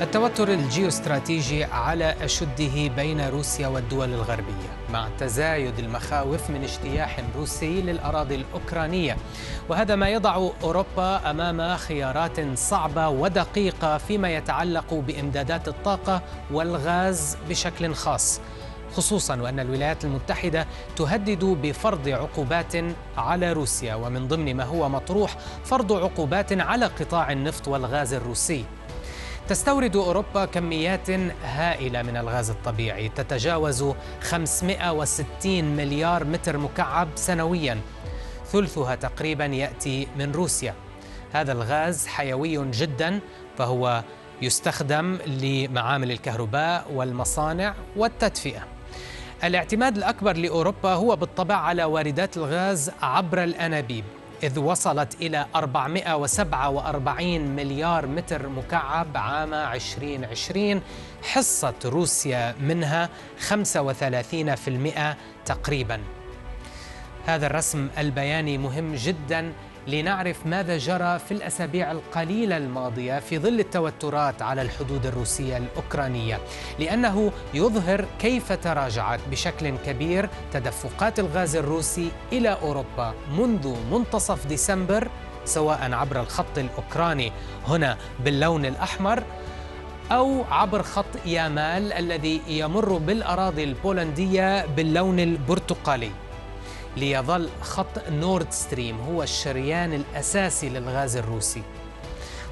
التوتر الجيوستراتيجي على أشده بين روسيا والدول الغربية مع تزايد المخاوف من اجتياح روسي للأراضي الأوكرانية. وهذا ما يضع أوروبا أمام خيارات صعبة ودقيقة فيما يتعلق بإمدادات الطاقة والغاز بشكل خاص خصوصا وأن الولايات المتحدة تهدد بفرض عقوبات على روسيا ومن ضمن ما هو مطروح فرض عقوبات على قطاع النفط والغاز الروسي. تستورد أوروبا كميات هائلة من الغاز الطبيعي تتجاوز 560 مليار متر مكعب سنويا. ثلثها تقريبا يأتي من روسيا. هذا الغاز حيوي جدا فهو يستخدم لمعامل الكهرباء والمصانع والتدفئة. الاعتماد الأكبر لأوروبا هو بالطبع على واردات الغاز عبر الأنابيب. إذ وصلت إلى 447 مليار متر مكعب عام 2020 حصة روسيا منها 35% تقريبا. هذا الرسم البياني مهم جدا لنعرف ماذا جرى في الأسابيع القليلة الماضية في ظل التوترات على الحدود الروسية الأوكرانية. لأنه يظهر كيف تراجعت بشكل كبير تدفقات الغاز الروسي إلى أوروبا منذ منتصف ديسمبر سواء عبر الخط الأوكراني هنا باللون الأحمر أو عبر خط يامال الذي يمر بالأراضي البولندية باللون البرتقالي. ليظل خط نورد ستريم هو الشريان الأساسي للغاز الروسي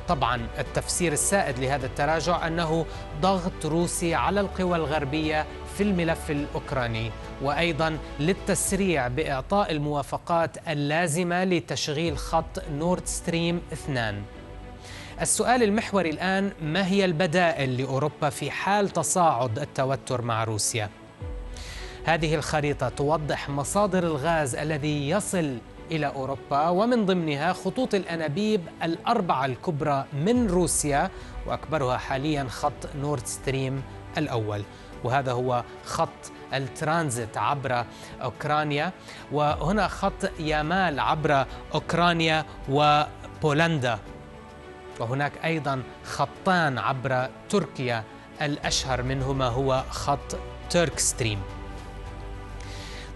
طبعا التفسير السائد لهذا التراجع أنه ضغط روسي على القوى الغربية في الملف الأوكراني وأيضا للتسريع بإعطاء الموافقات اللازمة لتشغيل خط نورد ستريم 2 السؤال المحوري الآن ما هي البدائل لأوروبا في حال تصاعد التوتر مع روسيا؟ هذه الخريطة توضح مصادر الغاز الذي يصل إلى أوروبا ومن ضمنها خطوط الأنابيب الأربعة الكبرى من روسيا وأكبرها حاليا خط نورد ستريم الأول. وهذا هو خط الترانزيت عبر أوكرانيا وهنا خط يامال عبر أوكرانيا وبولندا. وهناك أيضا خطان عبر تركيا الأشهر منهما هو خط ترك ستريم.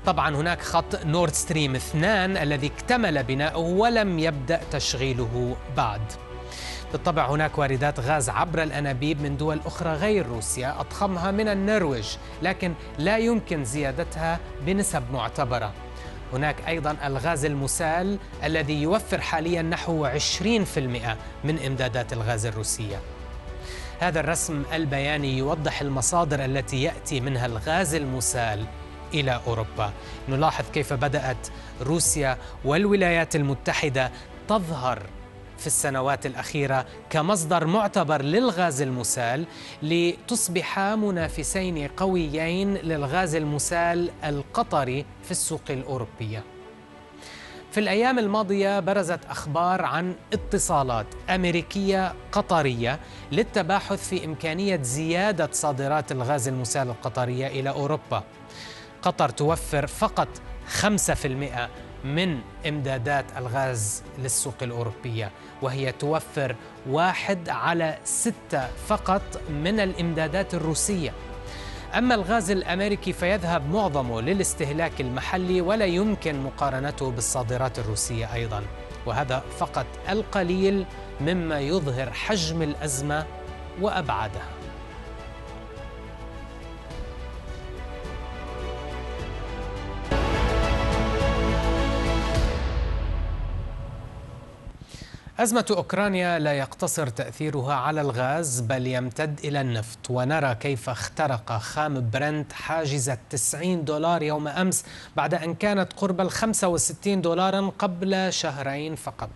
طبعا هناك خط نورد ستريم 2 الذي اكتمل بناؤه ولم يبدأ تشغيله بعد. بالطبع هناك واردات غاز عبر الأنابيب من دول أخرى غير روسيا أضخمها من النرويج لكن لا يمكن زيادتها بنسب معتبرة. هناك أيضا الغاز المسال الذي يوفر حاليا نحو 20% من إمدادات الغاز الروسية. هذا الرسم البياني يوضح المصادر التي يأتي منها الغاز المسال. إلى أوروبا نلاحظ كيف بدأت روسيا والولايات المتحدة تظهر في السنوات الأخيرة كمصدر معتبر للغاز المسال لتصبح منافسين قويين للغاز المسال القطري في السوق الأوروبية. في الأيام الماضية برزت أخبار عن اتصالات أمريكية قطرية للتباحث في إمكانية زيادة صادرات الغاز المسال القطرية إلى أوروبا. قطر توفر فقط 5% من إمدادات الغاز للسوق الأوروبية وهي توفر واحد على ستة فقط من الإمدادات الروسية. أما الغاز الأمريكي فيذهب معظمه للاستهلاك المحلي ولا يمكن مقارنته بالصادرات الروسية أيضا وهذا فقط القليل مما يظهر حجم الأزمة وأبعادها. أزمة أوكرانيا لا يقتصر تأثيرها على الغاز بل يمتد إلى النفط. ونرى كيف اخترق خام برنت حاجز 90 دولار يوم أمس بعد أن كانت قرب ال 65 دولارا قبل شهرين فقط.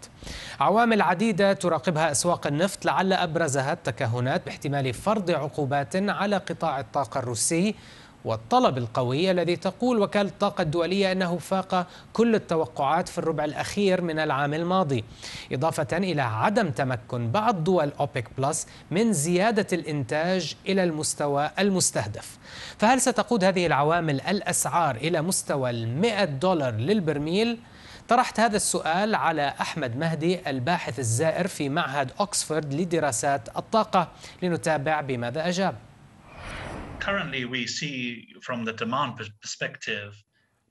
عوامل عديدة تراقبها أسواق النفط لعل أبرزها التكهنات باحتمال فرض عقوبات على قطاع الطاقة الروسي. والطلب القوي الذي تقول وكالة الطاقة الدولية أنه فاق كل التوقعات في الربع الأخير من العام الماضي إضافة إلى عدم تمكن بعض دول أوبك بلس من زيادة الإنتاج إلى المستوى المستهدف فهل ستقود هذه العوامل الأسعار إلى مستوى المئة دولار للبرميل؟ طرحت هذا السؤال على أحمد مهدي الباحث الزائر في معهد أكسفورد لدراسات الطاقة لنتابع بماذا أجاب.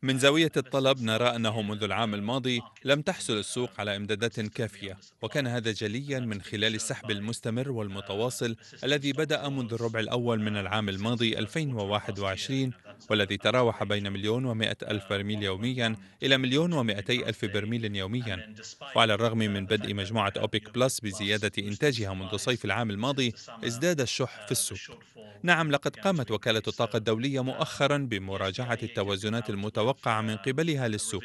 من زاوية الطلب نرى أنه منذ العام الماضي لم تحصل السوق على إمدادات كافية وكان هذا جليا من خلال السحب المستمر والمتواصل الذي بدأ منذ الربع الأول من العام الماضي 2021 والذي تراوح بين مليون ومائة ألف برميل يوميا إلى مليون ومائتي ألف برميل يوميا. وعلى الرغم من بدء مجموعة أوبيك بلس بزيادة إنتاجها منذ صيف العام الماضي ازداد الشح في السوق. نعم لقد قامت وكالة الطاقة الدولية مؤخرا بمراجعة التوازنات المتوقعة من قبلها للسوق.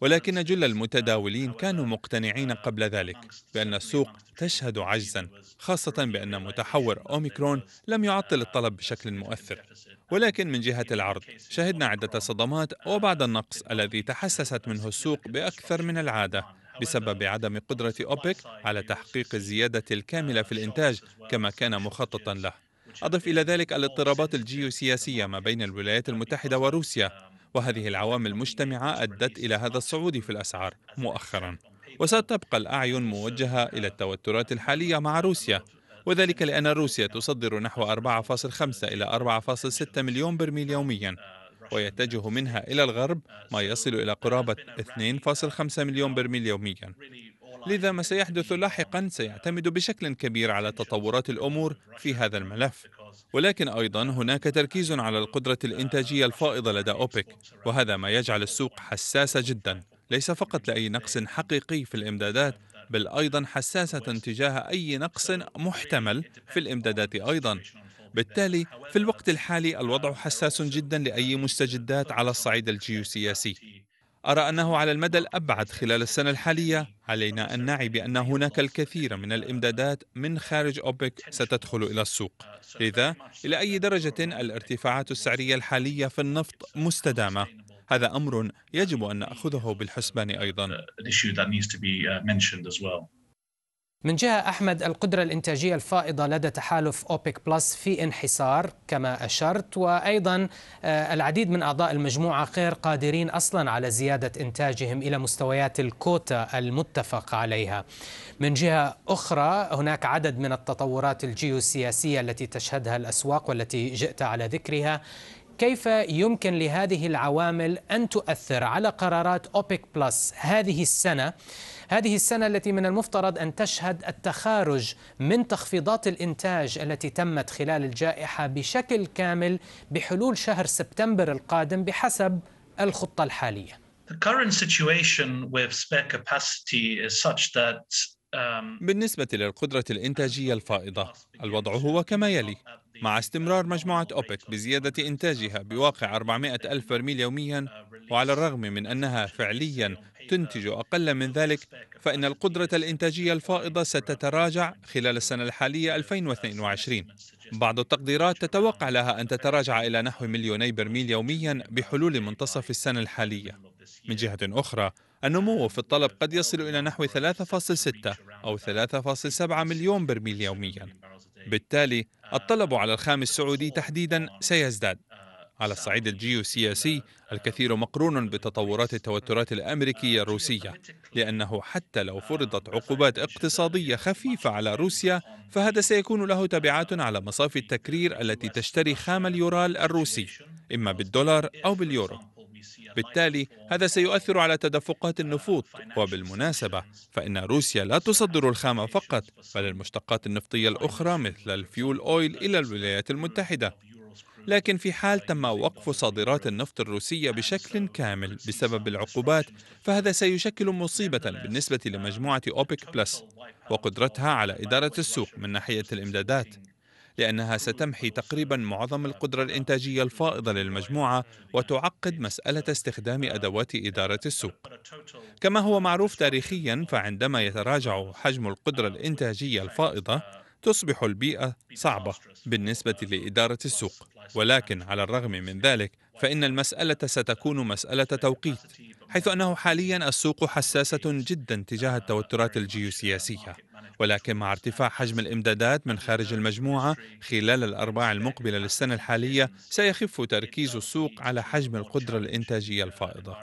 ولكن جل المتداولين كانوا مقتنعين قبل ذلك بأن السوق تشهد عجزا خاصة بأن متحور أوميكرون لم يعطل الطلب بشكل مؤثر. ولكن من جهة العرض شهدنا عدة صدمات وبعد النقص الذي تحسست منه السوق بأكثر من العادة بسبب عدم قدرة أوبك على تحقيق الزيادة الكاملة في الإنتاج كما كان مخططا له. أضف إلى ذلك الاضطرابات الجيوسياسية ما بين الولايات المتحدة وروسيا وهذه العوامل المجتمعة أدت إلى هذا الصعود في الأسعار مؤخرا. وستبقى الأعين موجهة إلى التوترات الحالية مع روسيا وذلك لأن روسيا تصدر نحو 4.5 إلى 4.6 مليون برميل يوميا ويتجه منها إلى الغرب ما يصل إلى قرابة 2.5 مليون برميل يوميا. لذا ما سيحدث لاحقا سيعتمد بشكل كبير على تطورات الأمور في هذا الملف. ولكن أيضا هناك تركيز على القدرة الإنتاجية الفائضة لدى أوبك وهذا ما يجعل السوق حساسه جدا. ليس فقط لأي نقص حقيقي في الإمدادات بل أيضا حساسة تجاه أي نقص محتمل في الإمدادات أيضا. بالتالي في الوقت الحالي الوضع حساس جدا لأي مستجدات على الصعيد الجيوسياسي. أرى أنه على المدى الأبعد خلال السنة الحالية علينا أن نعي بأن هناك الكثير من الإمدادات من خارج أوبك ستدخل إلى السوق. لذا إلى أي درجة الارتفاعات السعرية الحالية في النفط مستدامة؟ هذا أمر يجب أن نأخذه بالحسبان أيضا. من جهة أحمد القدرة الإنتاجية الفائضة لدى تحالف أوبك بلس في انحسار كما أشرت وأيضا آه، العديد من أعضاء المجموعة غير قادرين أصلا على زيادة إنتاجهم إلى مستويات الكوتا المتفق عليها. من جهة أخرى هناك عدد من التطورات الجيوسياسية التي تشهدها الأسواق والتي جئت على ذكرها. كيف يمكن لهذه العوامل أن تؤثر على قرارات أوبك بلس هذه السنة هذه السنة التي من المفترض أن تشهد التخارج من تخفيضات الإنتاج التي تمت خلال الجائحة بشكل كامل بحلول شهر سبتمبر القادم بحسب الخطة الحالية. The current situation with spare capacity is such that um, بالنسبة للقدرة الإنتاجية الفائضة الوضع هو كما يلي مع استمرار مجموعة أوبك بزيادة إنتاجها بواقع 400 ألف برميل يوميا وعلى الرغم من أنها فعليا تنتج أقل من ذلك فإن القدرة الإنتاجية الفائضة ستتراجع خلال السنة الحالية 2022 بعض التقديرات تتوقع لها أن تتراجع إلى نحو مليوني برميل يوميا بحلول منتصف السنة الحالية. من جهة أخرى النمو في الطلب قد يصل إلى نحو 3.6 أو 3.7 مليون برميل يوميا. بالتالي الطلب على الخام السعودي تحديدا سيزداد. على الصعيد الجيوسياسي الكثير مقرون بتطورات التوترات الأمريكية الروسية لأنه حتى لو فرضت عقوبات اقتصادية خفيفة على روسيا فهذا سيكون له تبعات على مصافي التكرير التي تشتري خام اليورال الروسي إما بالدولار أو باليورو. بالتالي هذا سيؤثر على تدفقات النفوط وبالمناسبة فإن روسيا لا تصدر الخام فقط بل المشتقات النفطية الأخرى مثل ال fuel oil إلى الولايات المتحدة. لكن في حال تم وقف صادرات النفط الروسية بشكل كامل بسبب العقوبات فهذا سيشكل مصيبة بالنسبة لمجموعة أوبك بلس وقدرتها على إدارة السوق من ناحية الإمدادات. لأنها ستمحي تقريبا معظم القدرة الإنتاجية الفائضة للمجموعة وتعقد مسألة استخدام أدوات إدارة السوق. كما هو معروف تاريخيا فعندما يتراجع حجم القدرة الإنتاجية الفائضة تصبح البيئة صعبة بالنسبة لإدارة السوق. ولكن على الرغم من ذلك فإن المسألة ستكون مسألة توقيت حيث أنه حاليا السوق حساسة جدا تجاه التوترات الجيوسياسية. ولكن مع ارتفاع حجم الإمدادات من خارج المجموعة خلال الأرباع المقبلة للسنة الحالية سيخف تركيز السوق على حجم القدرة الإنتاجية الفائضة.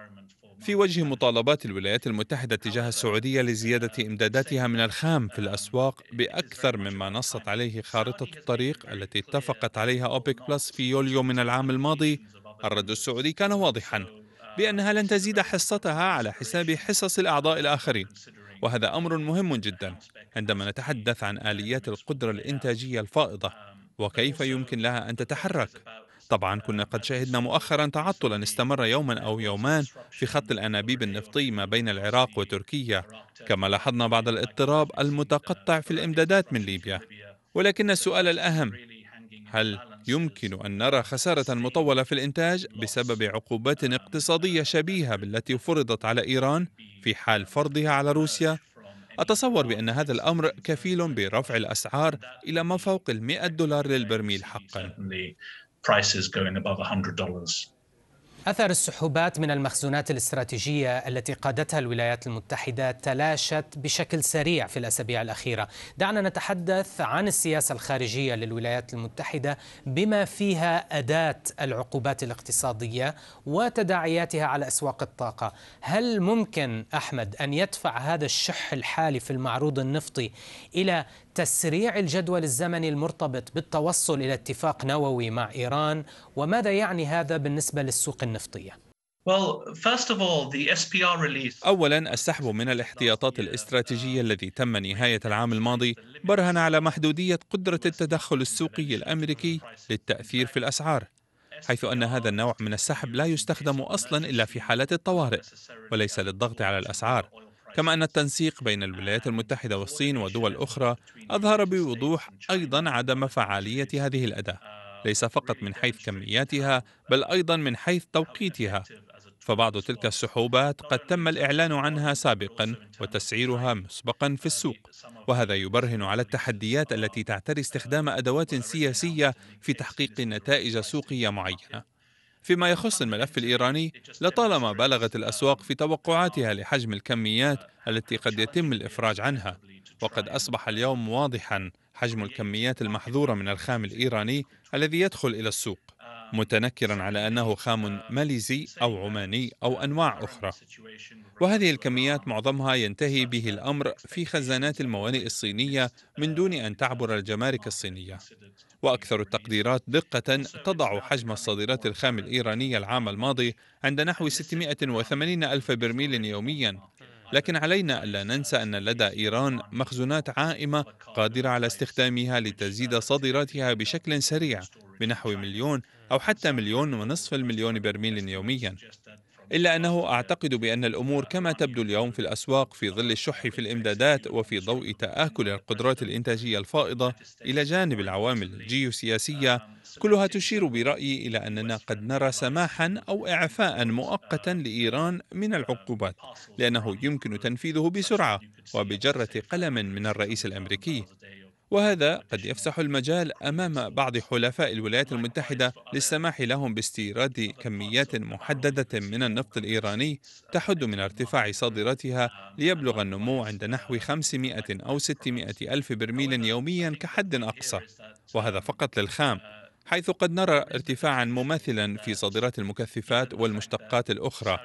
في وجه مطالبات الولايات المتحدة تجاه السعودية لزيادة إمداداتها من الخام في الأسواق بأكثر مما نصت عليه خارطة الطريق التي اتفقت عليها أوبك بلس في يوليو من العام الماضي. الرد السعودي كان واضحا بأنها لن تزيد حصتها على حساب حصص الأعضاء الآخرين وهذا أمر مهم جدا عندما نتحدث عن آليات القدرة الإنتاجية الفائضة وكيف يمكن لها أن تتحرك؟ طبعا كنا قد شهدنا مؤخرا تعطلا استمر يوما أو يومان في خط الأنابيب النفطي ما بين العراق وتركيا كما لاحظنا بعض الاضطراب المتقطع في الإمدادات من ليبيا ولكن السؤال الأهم هل يمكن أن نرى خسارة مطولة في الإنتاج بسبب عقوبات اقتصادية شبيهة بالتي فرضت على إيران في حال فرضها على روسيا؟ أتصور بأن هذا الأمر كفيل برفع الأسعار إلى ما فوق المئة دولار للبرميل حقا أثر السحوبات من المخزونات الاستراتيجية التي قادتها الولايات المتحدة تلاشت بشكل سريع في الأسابيع الأخيرة. دعنا نتحدث عن السياسة الخارجية للولايات المتحدة بما فيها أداة العقوبات الاقتصادية وتداعياتها على أسواق الطاقة. هل ممكن أحمد أن يدفع هذا الشح الحالي في المعروض النفطي إلى تسريع الجدول الزمني المرتبط بالتوصل إلى اتفاق نووي مع إيران وماذا يعني هذا بالنسبة للسوق النفطية؟ اولا السحب من الاحتياطات الاستراتيجية الذي تم نهاية العام الماضي برهن على محدودية قدرة التدخل السوقي الأمريكي للتأثير في الأسعار حيث أن هذا النوع من السحب لا يستخدم أصلا إلا في حالات الطوارئ وليس للضغط على الأسعار كما أن التنسيق بين الولايات المتحدة والصين ودول أخرى أظهر بوضوح أيضا عدم فعالية هذه الأداة ليس فقط من حيث كمياتها بل أيضا من حيث توقيتها. فبعض تلك السحوبات قد تم الإعلان عنها سابقا وتسعيرها مسبقا في السوق. وهذا يبرهن على التحديات التي تعتري استخدام أدوات سياسية في تحقيق نتائج سوقية معينة. فيما يخص الملف الإيراني لطالما بالغت الأسواق في توقعاتها لحجم الكميات التي قد يتم الإفراج عنها. وقد أصبح اليوم واضحا حجم الكميات المحظورة من الخام الإيراني الذي يدخل إلى السوق. متنكرا على أنه خام ماليزي أو عماني أو أنواع أخرى. وهذه الكميات معظمها ينتهي به الأمر في خزانات الموانئ الصينية من دون أن تعبر الجمارك الصينية. وأكثر التقديرات دقة تضع حجم الصادرات الخام الايرانيه العام الماضي عند نحو 680 ألف برميل يوميا. لكن علينا ألا ننسى أن لدى إيران مخزونات عائمة قادرة على استخدامها لتزيد صادراتها بشكل سريع بنحو مليون أو حتى مليون ونصف المليون برميل يوميا. إلا أنه أعتقد بأن الأمور كما تبدو اليوم في الأسواق في ظل الشح في الإمدادات وفي ضوء تآكل القدرات الإنتاجية الفائضة إلى جانب العوامل الجيوسياسية كلها تشير برأيي إلى أننا قد نرى سماحا أو إعفاء مؤقتا لإيران من العقوبات لأنه يمكن تنفيذه بسرعة وبجرة قلم من الرئيس الأمريكي. وهذا قد يفسح المجال أمام بعض حلفاء الولايات المتحدة للسماح لهم باستيراد كميات محددة من النفط الإيراني تحد من ارتفاع صادراتها ليبلغ النمو عند نحو 500 أو 600 ألف برميل يوميا كحد أقصى وهذا فقط للخام. حيث قد نرى ارتفاعا مماثلا في صادرات المكثفات والمشتقات الأخرى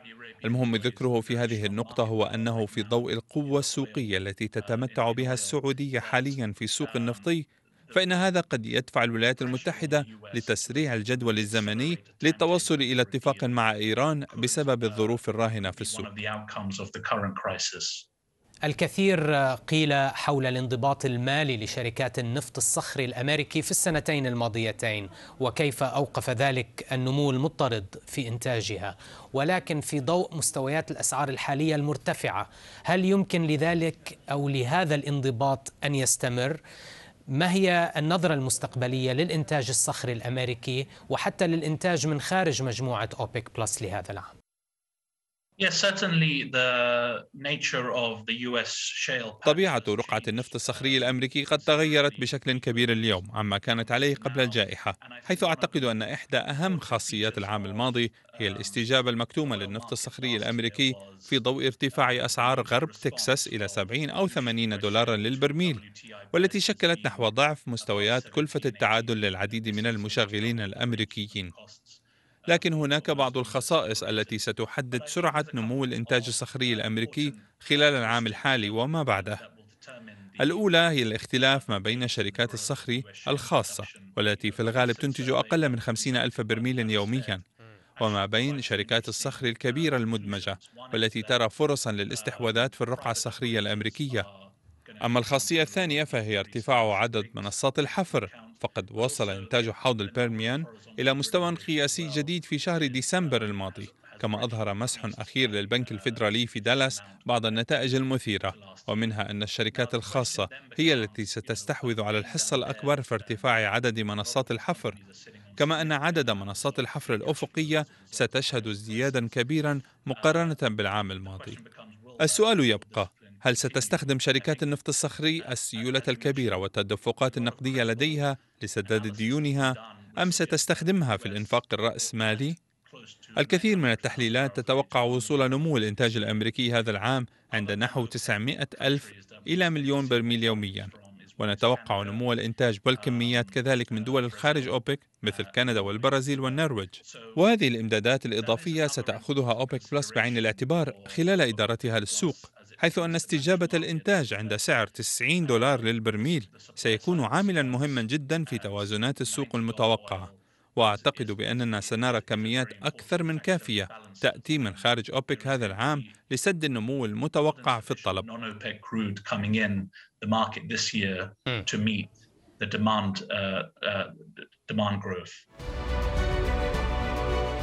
المهم ذكره في هذه النقطة هو أنه في ضوء القوة السوقية التي تتمتع بها السعودية حاليا في السوق النفطي فإن هذا قد يدفع الولايات المتحدة لتسريع الجدول الزمني للتوصل إلى اتفاق مع إيران بسبب الظروف الراهنة في السوق. الكثير قيل حول الانضباط المالي لشركات النفط الصخري الأمريكي في السنتين الماضيتين وكيف أوقف ذلك النمو المضطرد في إنتاجها ولكن في ضوء مستويات الأسعار الحالية المرتفعة هل يمكن لذلك أو لهذا الانضباط أن يستمر ما هي النظرة المستقبلية للإنتاج الصخري الأمريكي وحتى للإنتاج من خارج مجموعة أوبك بلس لهذا العام؟ طبيعة رقعة النفط الصخري الأمريكي قد تغيرت بشكل كبير اليوم عما كانت عليه قبل الجائحة حيث أعتقد أن إحدى أهم خاصيات العام الماضي هي الاستجابة المكتومة للنفط الصخري الأمريكي في ضوء ارتفاع أسعار غرب تكساس إلى 70 أو 80 دولارا للبرميل والتي شكلت نحو ضعف مستويات كلفة التعادل للعديد من المشغلين الأمريكيين. لكن هناك بعض الخصائص التي ستحدد سرعة نمو الإنتاج الصخري الأمريكي خلال العام الحالي وما بعده. الأولى هي الاختلاف ما بين شركات الصخر الخاصة والتي في الغالب تنتج أقل من 50 ألف برميل يوميا وما بين شركات الصخر الكبيرة المدمجة والتي ترى فرصا للاستحواذات في الرقعة الصخرية الأمريكية أما الخاصية الثانية فهي ارتفاع عدد منصات الحفر فقد وصل إنتاج حوض البيرميان إلى مستوى قياسي جديد في شهر ديسمبر الماضي كما أظهر مسح أخير للبنك الفيدرالي في دالاس بعض النتائج المثيرة. ومنها أن الشركات الخاصة هي التي ستستحوذ على الحصة الأكبر في ارتفاع عدد منصات الحفر. كما أن عدد منصات الحفر الأفقية ستشهد ازديادا كبيرا مقارنة بالعام الماضي. السؤال يبقى هل ستستخدم شركات النفط الصخري السيولة الكبيرة والتدفقات النقدية لديها لسداد ديونها أم ستستخدمها في الإنفاق الرأسمالي؟ الكثير من التحليلات تتوقع وصول نمو الإنتاج الأمريكي هذا العام عند نحو 900 ألف إلى مليون برميل يوميا. ونتوقع نمو الإنتاج والكميات كذلك من دول الخارج أوبك مثل كندا والبرازيل والنرويج. وهذه الإمدادات الإضافية ستأخذها أوبك بلس بعين الاعتبار خلال إدارتها للسوق. حيث أن استجابة الإنتاج عند سعر 90 دولار للبرميل سيكون عاملا مهما جدا في توازنات السوق المتوقعة. وأعتقد بأننا سنرى كميات أكثر من كافية تأتي من خارج أوبك هذا العام لسد النمو المتوقع في الطلب.